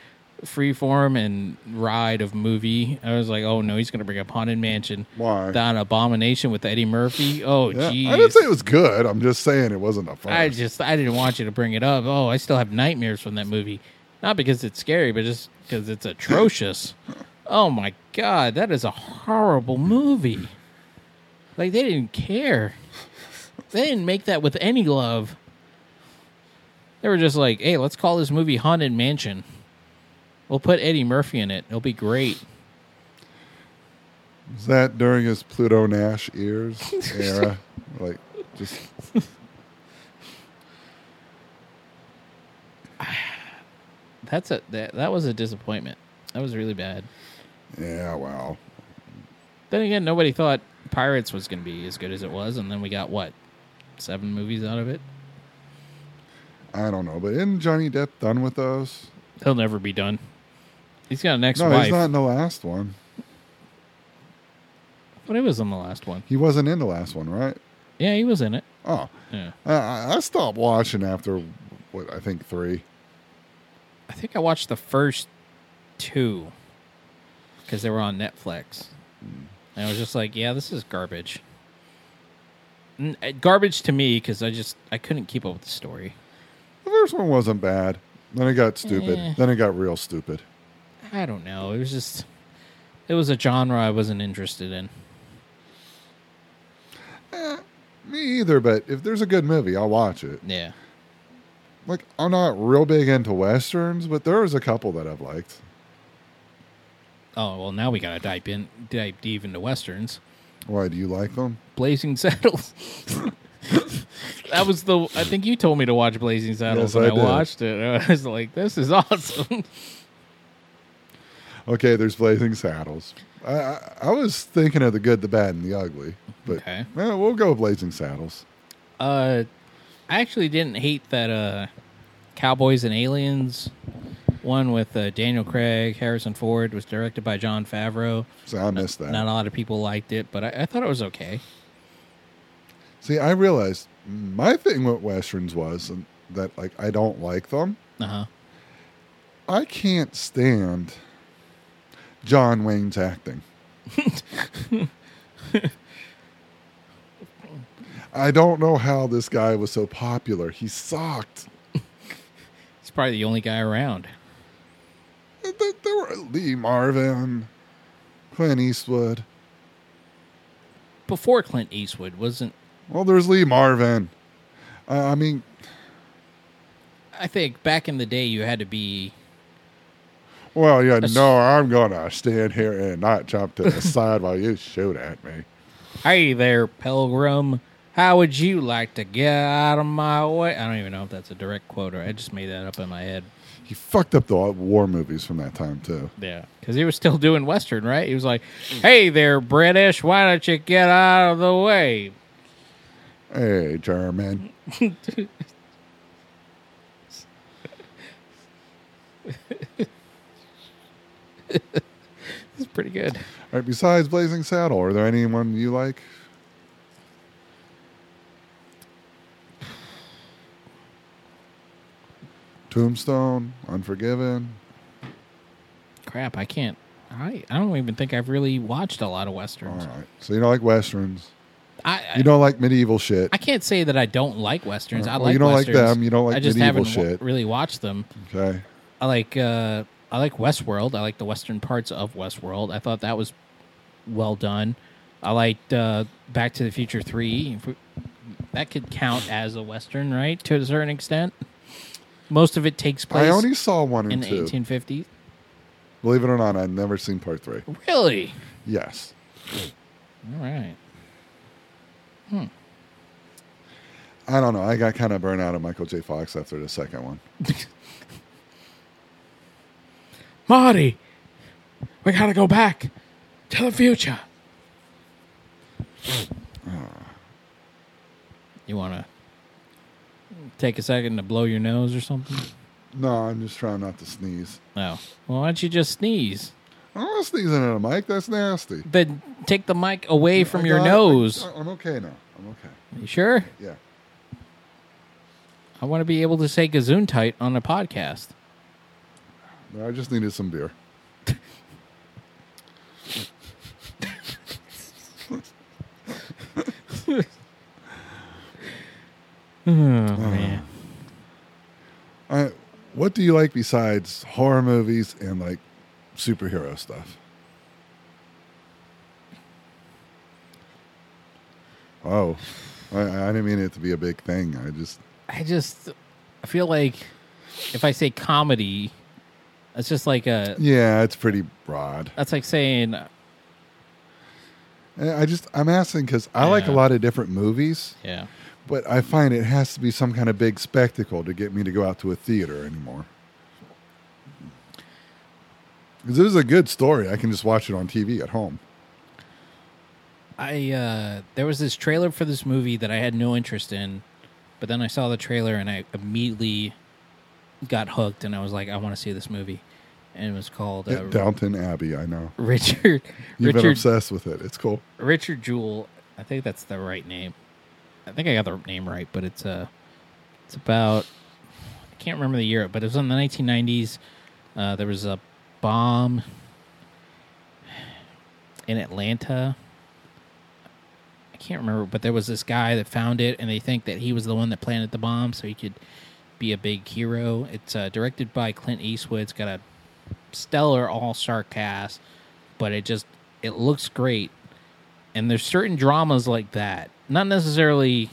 freeform and ride of movie, I was like, oh no, he's gonna bring up haunted mansion. Why? That abomination with Eddie Murphy. Oh Yeah, jeez. I didn't say it was good. I'm just saying it wasn't a fun. I just I didn't want you to bring it up. Oh, I still have nightmares from that movie. Not because it's scary, but just because it's atrocious. oh my god, that is a horrible movie. Like they didn't care. They didn't make that with any love. They were just like, "Hey, let's call this movie Haunted Mansion. We'll put Eddie Murphy in it. It'll be great." Was that during his Pluto Nash years era? like, just That's a that, that was a disappointment. That was really bad. yeah. Wow. Then again, nobody thought Pirates was going to be as good as it was, and then we got what seven movies out of it. I don't know, but isn't Johnny Depp done with those? He'll never be done. He's got an no, ex-wife, he's not in the last one. but he was in the last one. He wasn't in the last one, right? Yeah, he was in it. Oh, Yeah, I- I, stopped watching after what I think three. I think I watched the first two because they were on Netflix, and I was just like, "Yeah, this is garbage." N- uh, garbage to me because I just I couldn't keep up with the story. The first one wasn't bad. Then it got stupid. Eh. Then it got real stupid. I don't know. It was just it was a genre I wasn't interested in. Eh, me either, but if there's a good movie, I'll watch it. Yeah. Like I'm not real big into westerns, but there's a couple that I've liked. Oh well, now we gotta dive in, dive deep into westerns. Why do you like them? Blazing Saddles. that was the. I think you told me to watch Blazing Saddles, Yes, and I I, watched it. I was like, "This is awesome." Okay, there's Blazing Saddles. I, I, I was thinking of the good, the bad, and the ugly, but Okay. well, we'll go with Blazing Saddles. Uh, I actually didn't hate that. Uh, Cowboys and Aliens one with uh, Daniel Craig, Harrison Ford was directed by Jon Favreau. So I missed that. Not a lot of people liked it, but I, I thought it was okay. See, I realized my thing with westerns was um, that like I don't like them. Uh huh. I can't stand John Wayne's acting. I don't know how this guy was so popular. He sucked. He's probably the only guy around. There there were Lee Marvin, Clint Eastwood. Before Clint Eastwood wasn't. Well, there's Lee Marvin. I mean, I think back in the day you had to be. Well, yeah, That's- no, I'm gonna stand here and not jump to the side while you shoot at me. Hey there, Pilgrim. How would you like to get out of my way? I don't even know if that's a direct quote or I just made that up in my head. He fucked up the war movies from that time too. Yeah, because he was still doing Western, right? He was like, "Hey there, British, why don't you get out of the way?" Hey, German. It's pretty good. All right, besides Blazing Saddle, are there anyone you like? Tombstone, Unforgiven. Crap, I can't. I I don't even think I've really watched a lot of westerns. right. So you don't like westerns. I I, You don't like medieval shit. I can't say that I don't like westerns. I Well, like you don't like them, you don't like I just medieval haven't shit. really watched them. Okay. I like uh I like Westworld. I like the western parts of Westworld. I thought that was well done. I liked uh, Back to the Future Three. We- That could count as a western, right? To a certain extent. Most of it takes place I only saw one in the two. 1850s. Believe it or not, I've never seen part three. Really? Yes. All right. Hmm. I don't know. I got kind of burned out of Michael J. Fox after the second one. Marty, we gotta go back to the future. You wanna take a second to blow your nose or something? No, I'm just trying not to sneeze. No. Well, why don't you just sneeze? I'm not sneezing at a mic. That's nasty. Then take the mic away from I your got it. nose. I, am okay now. I'm okay. you sure? Yeah. I want to be able to say gazoon tight on a podcast. I just needed some beer. Oh, uh, man. I, what do you like besides horror movies and like superhero stuff? Oh, I, I didn't mean it to be a big thing. I just I just I feel like if I say comedy, it's just like a yeah, it's pretty broad. that's like saying I I just I'm asking because I like a lot of different movies, yeah. but I find it has to be some kind of big spectacle to get me to go out to a theater anymore. Because it is a good story, I can just watch it on TV at home. I uh there was this trailer for this movie that I had no interest in, but then I saw the trailer and I immediately got hooked and I was like, I want to see this movie. And it was called uh, Downton Abbey, I know. Richard You've been obsessed with it. It's cool. Richard Jewell. I think that's the right name. I think I got the name right, but it's uh it's about I can't remember the year, but it was in the 1990s. Uh, there was a bomb in Atlanta. I can't remember, but there was this guy that found it, and they think that he was the one that planted the bomb, so he could be a big hero. It's uh, directed by Clint Eastwood. It's got a stellar all-star cast, but it just it looks great. And there's certain dramas like that, not necessarily.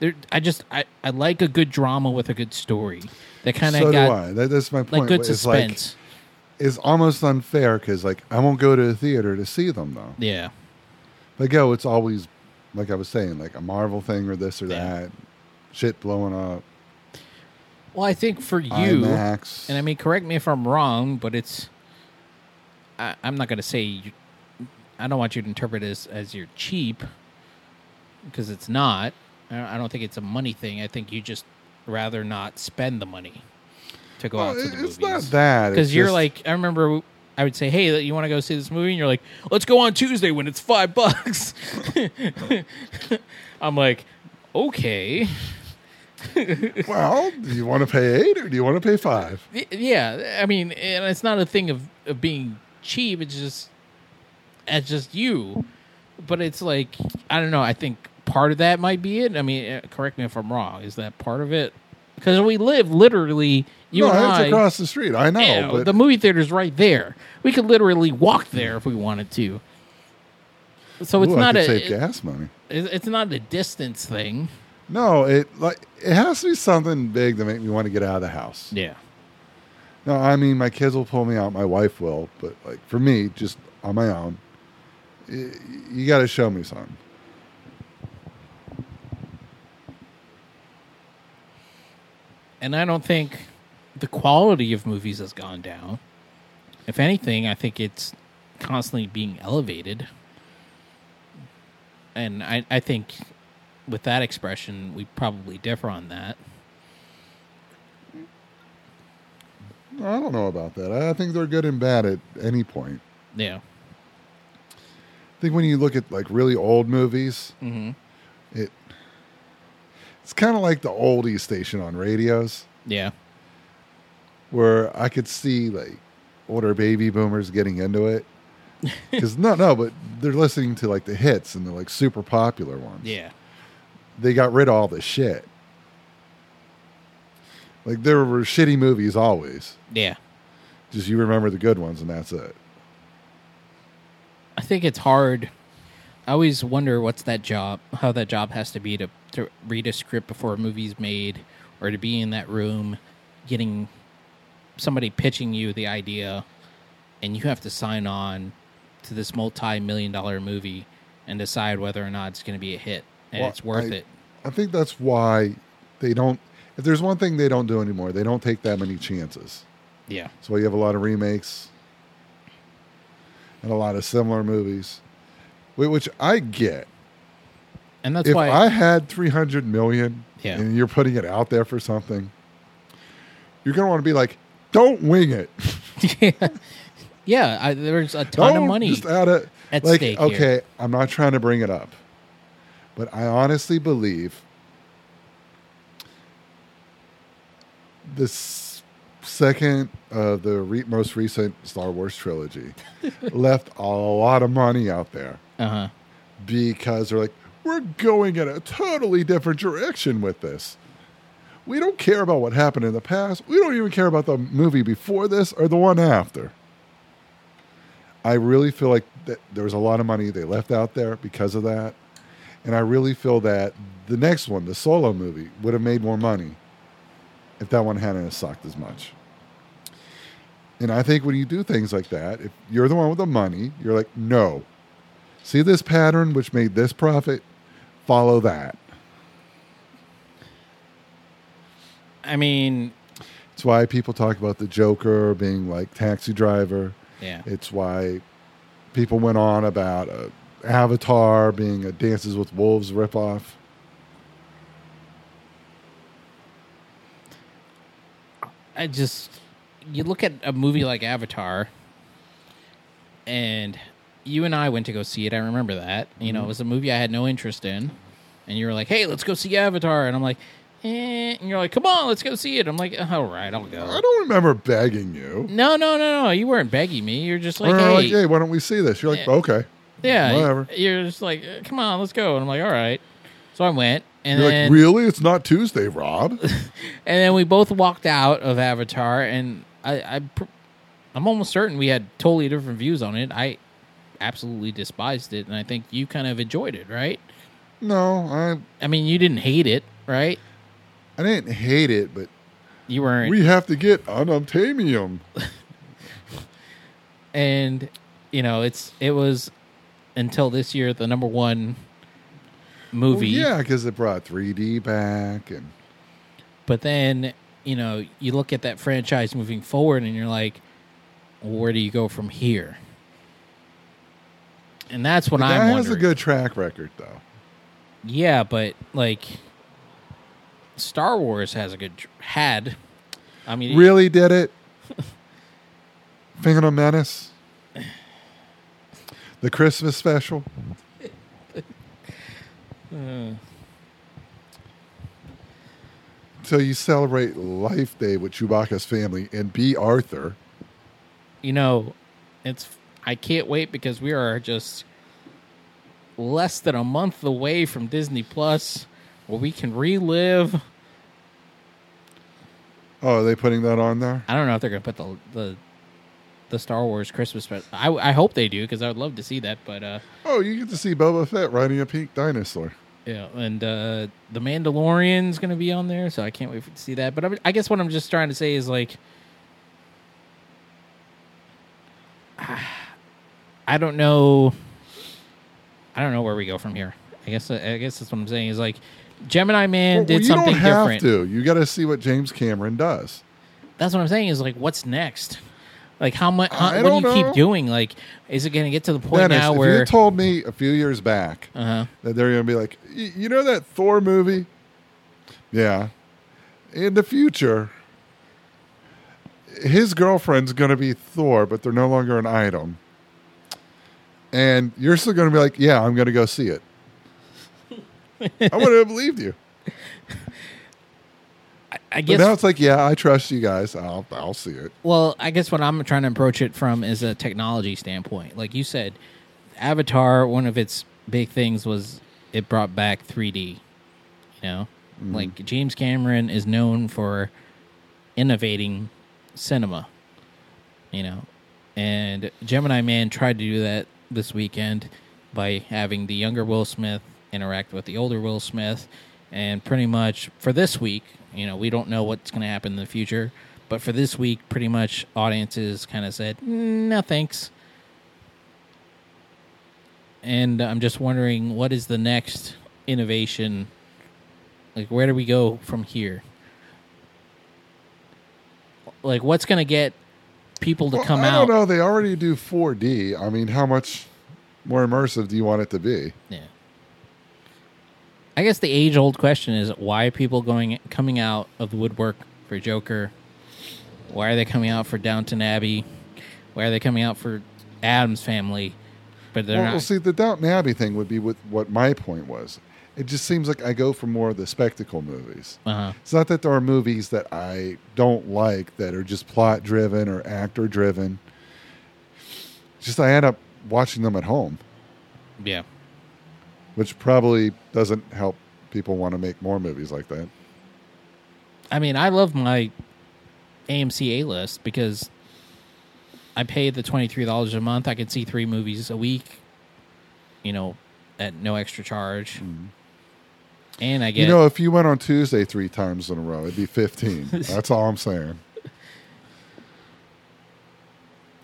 there- I just I, I like a good drama with a good story. That kind of so got do I. That, that's my point. like good It's suspense. Like, it's almost unfair because like I won't go to the theater to see them though. yeah, Like oh, it's always like I was saying, like a Marvel thing or this or Yeah. that, shit blowing up. Well, I think for you, IMAX. and I mean, correct me if I'm wrong, but it's. I, I'm not going to say. You, I don't want you to interpret it as, as you're cheap, because it's not. I don't think it's a money thing. I think you just rather not spend the money to go Well, out to the it's movies. not that because you're just- like I remember I would say, "Hey, you want to go see this movie?" And you're like, "Let's go on Tuesday when it's five bucks." I'm like, "Okay." well, do you want to pay eight or do you want to pay five? Yeah, I mean, and it's not a thing of, of being cheap. It's just, it's just you. But it's like, I don't know. I think part of that might be it. I mean, uh, correct me if I'm wrong. Is that part of it? Because we live literally, you no, and it's I. across the street. I know, Yeah, but the movie theater's right there. We could literally walk there if we wanted to. So it's Ooh, not a save it- gas money. it's it's not a distance thing. No, it like it has to be something big to make me want to get out of the house. Yeah. No, I mean my kids will pull me out, my wife will, but like for me, just on my own, it, you got to show me something. And I don't think the quality of movies has gone down. If anything, I think it's constantly being elevated. And I, I think with that expression, we probably differ on that. I don't know about that. I think they're good and bad at any point. Yeah. I think when you look at like really old movies, hmm it it's kind of like the oldie station on radios Yeah. where I could see like older baby boomers getting into it. Because no, no, but they're listening to like the hits and the like super popular ones. Yeah. They got rid of all the shit. Like there were shitty movies always. Yeah. Just you remember the good ones and that's it. I think it's hard. I always wonder what's that job, how that job has to be to, to read a script before a movie's made, or to be in that room getting somebody pitching you the idea, and you have to sign on to this multi million dollar movie and decide whether or not it's going to be a hit and Well, it's worth I- it. I think that's why they don't. If there's one thing they don't do anymore, they don't take that many chances. Yeah. So you have a lot of remakes and a lot of similar movies, which I get. And that's why if why. I had 300 million Yeah. and you're putting it out there for something, you're going to want to be like, don't wing it. yeah. Yeah. I, there's a ton don't of money. just add it. at like, stake okay, here. I'm not trying to bring it up, but I honestly believe the second of the re- most recent Star Wars trilogy left a lot of money out there Uh huh. because they're like, we're going in a totally different direction with this. We don't care about what happened in the past. We don't even care about the movie before this or the one after. I really feel like that there was a lot of money they left out there because of that. And I really feel that the next one, the solo movie, would have made more money if that one hadn't sucked as much. And I think when you do things like that, if you're the one with the money, you're like, no, see this pattern which made this profit follow that I mean, it's why people talk about the joker being like taxi driver yeah. it's why people went on about uh, avatar being a dances with wolves ripoff I just you look at a movie like Avatar, and you and I went to go see it. I remember that. You know, mm-hmm. it was a movie I had no interest in, and you were like, "Hey, let's go see Avatar," and I'm like, eh. and you're like, "Come on, let's go see it." I'm like, uh, "All right, I'll go." i don't remember begging you No, no, no, no. You weren't begging me. You're just like, or "Hey, like hey why don't we see this you're like Yeah. okay yeah." whatever. You're just like, "Uh, "Come on, let's go," and I'm like, "All right." So I went, and you're then like really it's not tuesday rob and then we both walked out of Avatar, and I, I, I'm almost certain we had totally different views on it. I absolutely despised it, and I think you kind of enjoyed it, right? no i I mean, you didn't hate it, right? i didn't hate it but You weren't, we have to get unobtainium and you know, it's it was until this year the number one movie. Well, yeah because it brought 3d back and But then, you know, you look at that franchise moving forward, and you're like, where do you go from here? And that's what I'm wondering. has a good track record though Yeah, but like Star Wars has a good tr- had. I mean, really did it. Phantom Menace, the Christmas special. uh, So you celebrate Life Day with Chewbacca's family and Bea Arthur. you know, it's I can't wait because we are just less than a month away from Disney Plus, where we can relive. Oh, are they putting that on there? I don't know if they're gonna put the the the Star Wars Christmas special. I I hope they do because I would love to see that. But uh, Oh, you get to see Boba Fett riding a pink dinosaur. Yeah, and uh, the Mandalorian's going to be on there, so I can't wait to see that. But I, I guess what I'm just trying to say is like, I don't know, I don't know where we go from here. I guess I guess that's what I'm saying is like, Gemini Man Well, did you something don't have different. to. You got to see what James Cameron does. That's what I'm saying. Is like, what's next? Like, how much? How, I what do you don't keep doing? Like, is it going to get to the point Dennis, now if where? you told me a few years back uh huh. that they're going to be like, you know that Thor movie? Yeah. In the future, his girlfriend's going to be Thor, but they're no longer an item. And you're still going to be like, yeah, I'm going to go see it. I would have believed you. I But guess. now it's like, yeah, I trust you guys. I'll, I'll see it. Well, I guess what I'm trying to approach it from is a technology standpoint. Like you said, Avatar, one of its big things was it brought back 3D. You know, mm-hmm. like James Cameron is known for innovating cinema. You know, and Gemini Man tried to do that this weekend by having the younger Will Smith interact with the older Will Smith, and pretty much for this week, you know, we don't know what's going to happen in the future, but for this week, pretty much audiences kind of said, mm, "No thanks." And I'm just wondering, what is the next innovation? Like, where do we go from here? Like, what's going to get people to Well, come I out? don't know. They already do 4D. I mean, how much more immersive do you want it to be? Yeah. I guess the age old question is why are people going coming out of the woodwork for Joker? Why are they coming out for Downton Abbey? Why are they coming out for Addams family? But they're Well, not. see, the Downton Abbey thing would be with what my point was. It just seems like I go for more of the spectacle movies. uh-huh. It's not that there are movies that I don't like that are just plot driven or actor driven. Just I end up watching them at home, Yeah. Which probably doesn't help people want to make more movies like that. I mean, I love my AMC A list because I pay the twenty three dollars a month. I can see three movies a week, you know, at no extra charge, and I get Mm-hmm. You know, if you went on Tuesday three times in a row, it'd be 15. That's all I'm saying.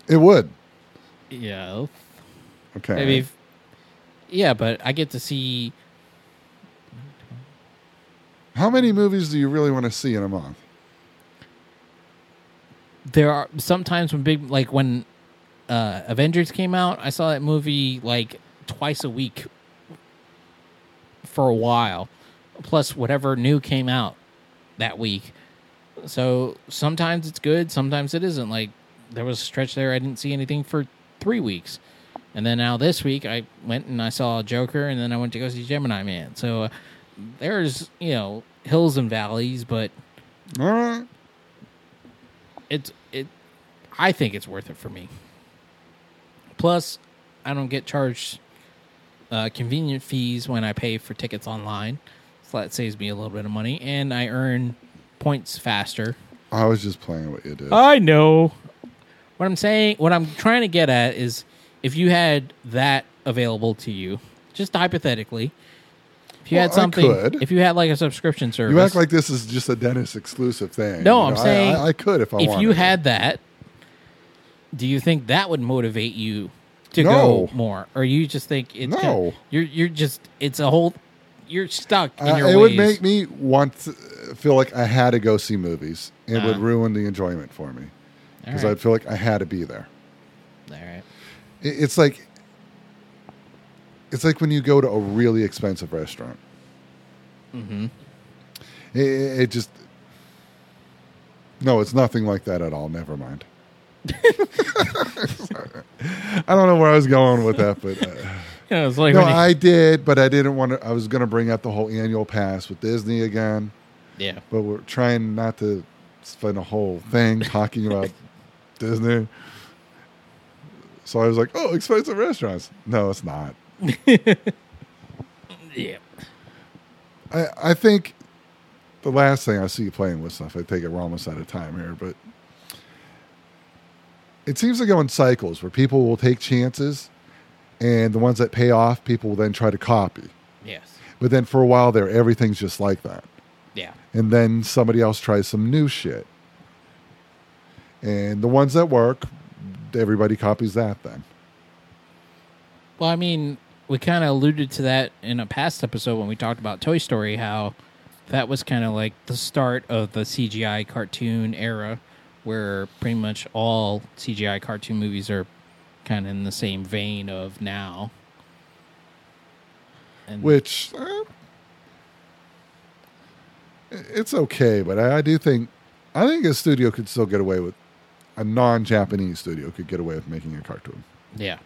It would. yeah, Okay. maybe, yeah, but I get to see How many movies do you really want to see in a month? there are sometimes when big like when uh Avengers came out, I saw that movie like twice a week for a while, plus whatever new came out that week. So sometimes it's good, sometimes it isn't. Like there was a stretch there I didn't see anything for three weeks, and then now this week I went and I saw Joker, and then I went to go see Gemini Man. So uh, there's you know hills and valleys, but All right. it's it I think it's worth it for me. Plus, I don't get charged uh, convenient fees when I pay for tickets online, so that saves me a little bit of money, and I earn points faster. I was just playing what you did. I know. What I'm saying, what I'm trying to get at is, if you had that available to you, just hypothetically, if you Well, had I something, could. if you had like a subscription service, you act like this is just a Dennis exclusive thing. No, You I'm know, saying I, I could if I if you had that, do you think that would motivate you to No. go more, or you just think it's No. gonna- you're you're just it's a whole you're stuck in Uh, your it ways. would make me want to feel like I had to go see movies. It would Uh-huh. ruin the enjoyment for me because right. I'd feel like I had to be there. All right. It- It's like it's like when you go to a really expensive restaurant. Mm-hmm. It, it just no, it's nothing like that at all. Never mind. I don't know where I was going with that, but uh, Yeah, it's like no, you- I did, but I didn't want to. I was going to bring up the whole annual pass with Disney again, yeah. but we're trying not to spend a whole thing talking about Disney. So I was like, "Oh, expensive restaurants." No, it's not. Yeah. I, I think the last thing I see you playing with stuff, I take it we're almost out of time here, but it seems to go in cycles where people will take chances and the ones that pay off, people will then try to copy. Yes. But then for a while there, everything's just like that. Yeah. And then somebody else tries some new shit. And the ones that work, everybody copies that then. Well, I mean, we kind of alluded to that in a past episode when we talked about Toy Story, how that was kind of like the start of the CGI cartoon era, where pretty much all CGI cartoon movies are kind of in the same vein of now. And which uh, it's okay, but I, I do think I think a studio could still get away with a non-Japanese studio could get away with making a cartoon. yeah,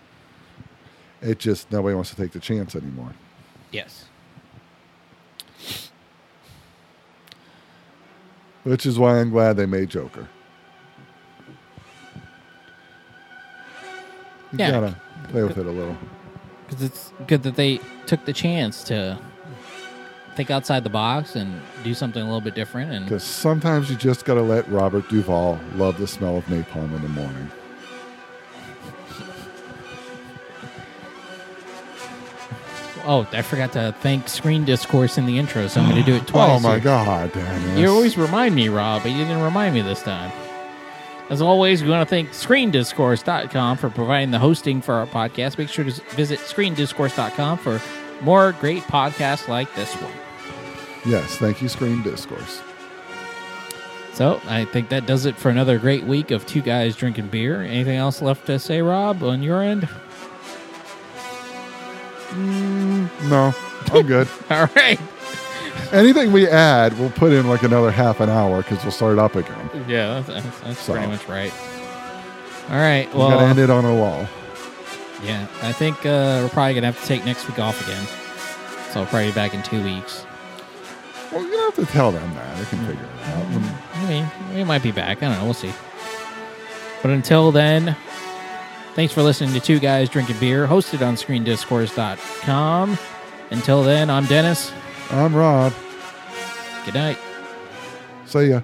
It just nobody wants to take the chance anymore. yes, Which is why I'm glad they made Joker. You Yeah. gotta play with it a little. because it's good that they took the chance to think outside the box and do something a little bit different. And Because sometimes you just gotta let Robert Duvall love the smell of napalm in the morning. oh, I forgot to thank Screen Discourse in the intro, so I'm going to do it twice. Oh my here. god. You always remind me, Rob, but you didn't remind me this time. As always, we want to thank ScreenDiscourse.com for providing the hosting for our podcast. Make sure to visit ScreenDiscourse.com for more great podcasts like this one. Yes, thank you, Screen Discourse. So I think that does it for another great week of two guys drinking beer. Anything else left to say, Rob, on your end? No, I'm good. All right. Anything we add, we'll put in like another half an hour because we'll start up again. Yeah, that's, that's, that's So- pretty much right. All right. Well, We gotta end it on a wall. yeah, I think uh, we're probably going to have to take next week off again. So I'll probably be back in two weeks. Well, you don't have to tell them that. They can figure it out. Mm, I mean, we might be back. I don't know. We'll see. But until then, thanks for listening to Two Guys Drinking Beer, hosted on ScreenDiscourse.com. Until then, I'm Dennis. I'm Rob. Good night. See ya.